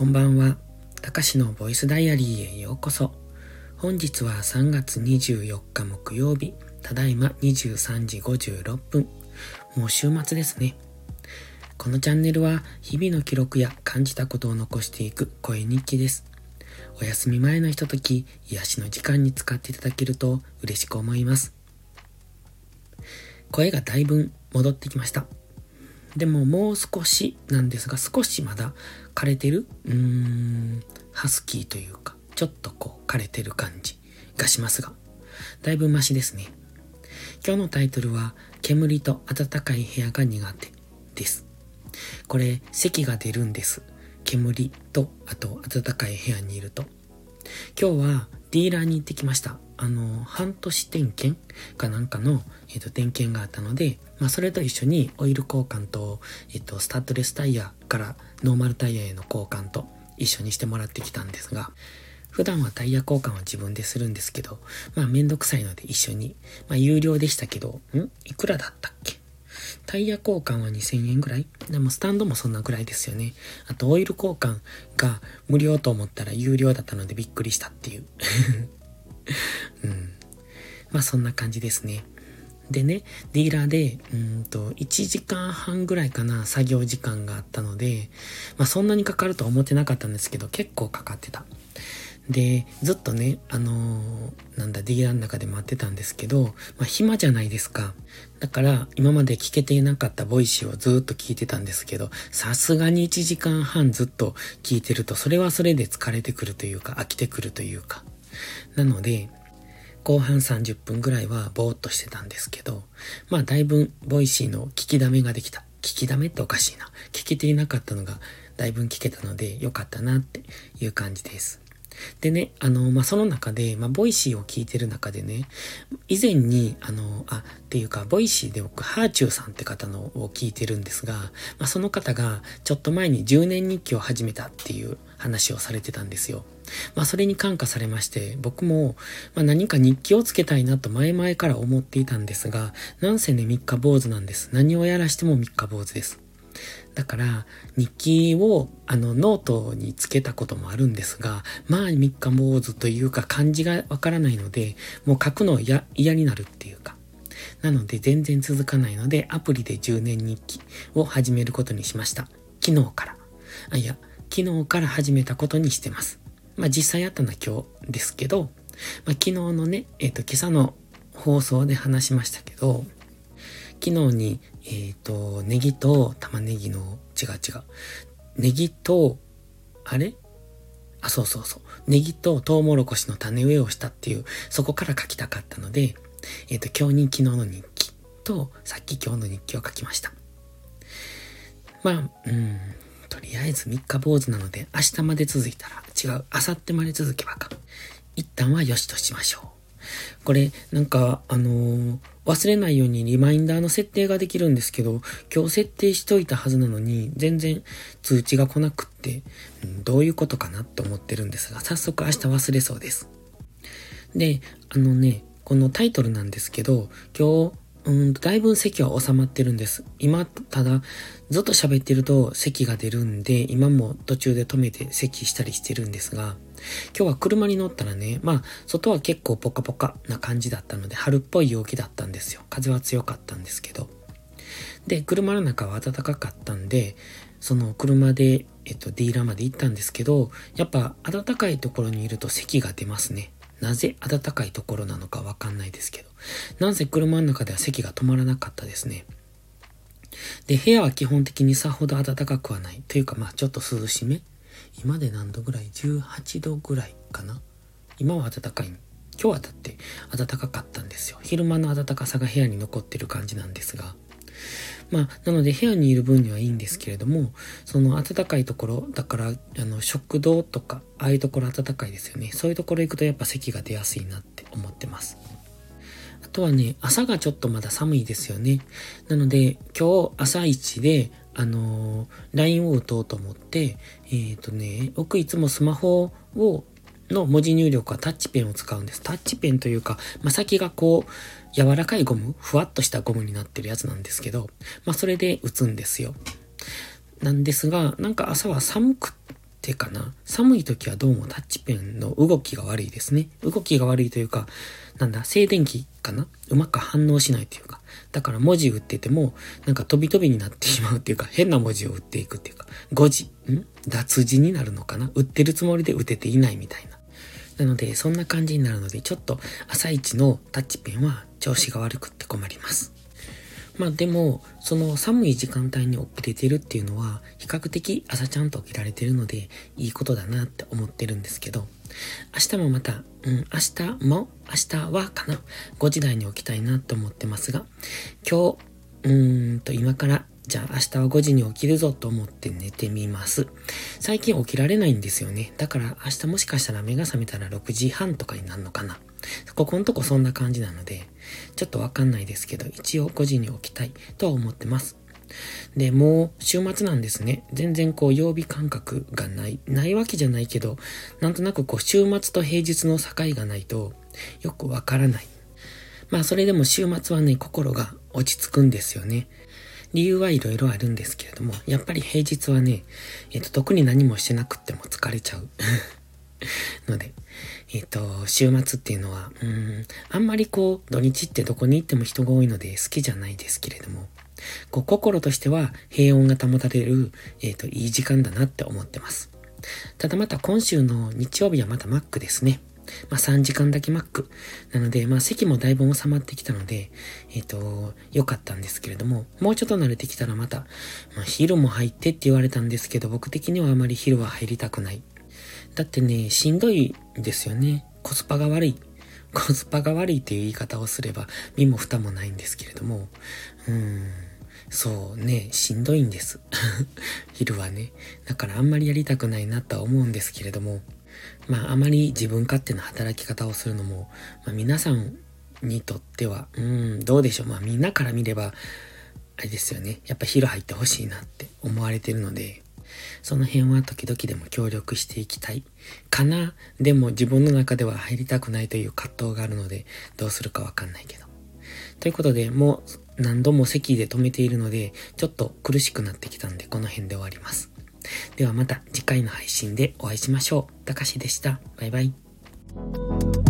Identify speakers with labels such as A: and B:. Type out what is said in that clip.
A: こんばんは。たかしのボイスダイアリーへようこそ。本日は3月24日木曜日、ただいま23時56分。もう週末ですね。このチャンネルは日々の記録や感じたことを残していく声日記です。お休み前のひととき、癒しの時間に使っていただけると嬉しく思います。声がだいぶ戻ってきました。でももう少しなんですが、少しまだ枯れてるうーん、ハスキーというか、ちょっとこう枯れてる感じがしますが、だいぶマシですね。今日のタイトルは、煙と暖かい部屋が苦手です。これ、咳が出るんです。煙と、あと暖かい部屋にいると。今日はディーラーに行ってきました。あの、半年点検かなんかの、えっ、と、点検があったので、まあ、それと一緒にオイル交換と、えっ、と、スタッドレスタイヤからノーマルタイヤへの交換と一緒にしてもらってきたんですが、普段はタイヤ交換は自分でするんですけど、まあめんどくさいので一緒に、まあ有料でしたけど、ん？いくらだったっけ？タイヤ交換は2000円ぐらい？でもスタンドもそんなぐらいですよね。あとオイル交換が無料と思ったら有料だったのでびっくりしたっていう。うん。まあそんな感じですね。でね、ディーラーで、うんと、1時間半ぐらいかな、作業時間があったので、まあそんなにかかるとは思ってなかったんですけど、結構かかってた。で、ずっとね、あのー、なんだ、ディーラーの中で待ってたんですけど、まあ暇じゃないですか。だから、今まで聞けていなかった Voicy をずっと聞いてたんですけど、さすがに1時間半ずっと聞いてると、それはそれで疲れてくるというか、飽きてくるというか。なので、後半30分ぐらいはぼーっとしてたんですけど、まあだいぶ Voicy の聞きだめができた。聞きだめっておかしいな。聞けていなかったのがだいぶ聞けたので良かったなっていう感じです。でね、あの、まあ、その中で、まあ、 Voicy を聞いてる中でね、以前に、あの、あ、っていうか、 Voicy で僕、ハーチューさんって方のを聞いてるんですが、まあ、その方が、ちょっと前に10年日記を始めたっていう話をされてたんですよ。まあそれに感化されまして、僕も、まあ何か日記をつけたいなと前々から思っていたんですが、なんせね、三日坊主なんです。何をやらしても三日坊主です。だから、日記を、あの、ノートにつけたこともあるんですが、まあ、三日坊主というか漢字がわからないので、もう書くの嫌になるっていうか。なので、全然続かないので、アプリで10年日記を始めることにしました。昨日から。あ、いや、昨日から始めたことにしてます。まあ実際あったのは今日ですけど、まあ昨日のね、えっ、ー、と今朝の放送で話しましたけど、昨日に、えっ、ー、と、ネギと玉ねぎの、違う違う。ネギと、あれ？あ、そうそうそう。ネギとトウモロコシの種植えをしたっていう、そこから書きたかったので、えっ、ー、と、今日に昨日の日記と、さっき今日の日記を書きました。まあ、うん、とりあえず3日坊主なので明日まで続いたら違う、明後日まで続けばか。一旦は良しとしましょう。これ、なんか、あのー、忘れないようにリマインダーの設定ができるんですけど、今日設定しといたはずなのに、全然通知が来なくって、うん、どういうことかなって思ってるんですが、早速明日忘れそうです。で、あのね、このタイトルなんですけど、今日、うんだいぶ席は収まってるんです。今、ただ、ずっと喋ってると席が出るんで、今も途中で止めて席したりしてるんですが、今日は車に乗ったらね、まあ、外は結構ポカポカな感じだったので、春っぽい陽気だったんですよ。風は強かったんですけど。で、車の中は暖かかったんで、その車で、えっと、ディーラーまで行ったんですけど、やっぱ暖かいところにいると咳が出ますね。なぜ暖かいところなのかわかんないですけど。なんせ車の中では席が止まらなかったですね。で、部屋は基本的にさほど暖かくはない。というか、まあちょっと涼しめ。今で何度ぐらい ?18 度ぐらいかな？今は暖かい。今日はだって暖かかったんですよ。昼間の暖かさが部屋に残ってる感じなんですが。まあ、なので部屋にいる分にはいいんですけれども、その暖かいところ、だから、あの、食堂とか、ああいうところ暖かいですよね。そういうところ行くとやっぱ咳が出やすいなって思ってます。あとはね、朝がちょっとまだ寒いですよね。なので、今日朝一で、あのー、LINE を打とうと思って、えっ、ー、とね、僕いつもスマホを、の文字入力はタッチペンを使うんです。タッチペンというか、まあ、先がこう、柔らかいゴム、ふわっとしたゴムになってるやつなんですけど、まあそれで打つんですよ。なんですが、なんか朝は寒くてかな、寒い時はどうもタッチペンの動きが悪いですね。動きが悪いというか、なんだ、静電気かな？うまく反応しないというか。だから文字打ってても、なんか飛び飛びになってしまうっていうか、変な文字を打っていくっていうか、誤字、ん？脱字になるのかな？打ってるつもりで打てていないみたいな。なので、そんな感じになるので、ちょっと朝一のタッチペンは調子が悪くって困ります。まあでも、その寒い時間帯に起きれてるっていうのは、比較的朝ちゃんと起きられてるので、いいことだなって思ってるんですけど、明日もまた、うん、明日も、明日はかな、5時台に起きたいなと思ってますが、今日、うーんと今からじゃあ明日は5時に起きるぞと思って寝てみます。最近起きられないんですよね。だから明日もしかしたら目が覚めたら6時半とかになるのかな。ここのとこそんな感じなので、ちょっとわかんないですけど、一応5時に起きたいとは思ってます。で、もう週末なんですね。全然こう曜日感覚がない、ないわけじゃないけど、なんとなくこう週末と平日の境がないとよくわからない。まあそれでも週末はね、心が落ち着くんですよね。理由はいろいろあるんですけれども、やっぱり平日はね、えっ、ー、と、特に何もしてなくっても疲れちゃう。ので、えっ、ー、と、週末っていうのは、うん、あんまりこう、土日ってどこに行っても人が多いので好きじゃないですけれども、こう、心としては平穏が保たれる、えっ、ー、と、いい時間だなって思ってます。ただまた今週の日曜日はまたマックですね。まあ、3時間だけマック。なので、まあ、席もだいぶ収まってきたので、えっ、ー、と、良かったんですけれども、もうちょっと慣れてきたらまた、まあ、昼も入ってって言われたんですけど、僕的にはあまり昼は入りたくない。だってね、しんどいですよね。コスパが悪い。コスパが悪いっていう言い方をすれば、身も蓋もないんですけれども、うーん。そうね、しんどいんです。昼はね。だからあんまりやりたくないなとは思うんですけれども、まああまり自分勝手な働き方をするのも、まあ皆さんにとっては、うん、どうでしょう。まあみんなから見れば、あれですよね。やっぱ昼入ってほしいなって思われてるので、その辺は時々でも協力していきたいかな。でも自分の中では入りたくないという葛藤があるので、どうするかわかんないけど。ということで、もう何度も席で止めているので、ちょっと苦しくなってきたんで、この辺で終わります。ではまた次回の配信でお会いしましょう。たかしでした。バイバイ。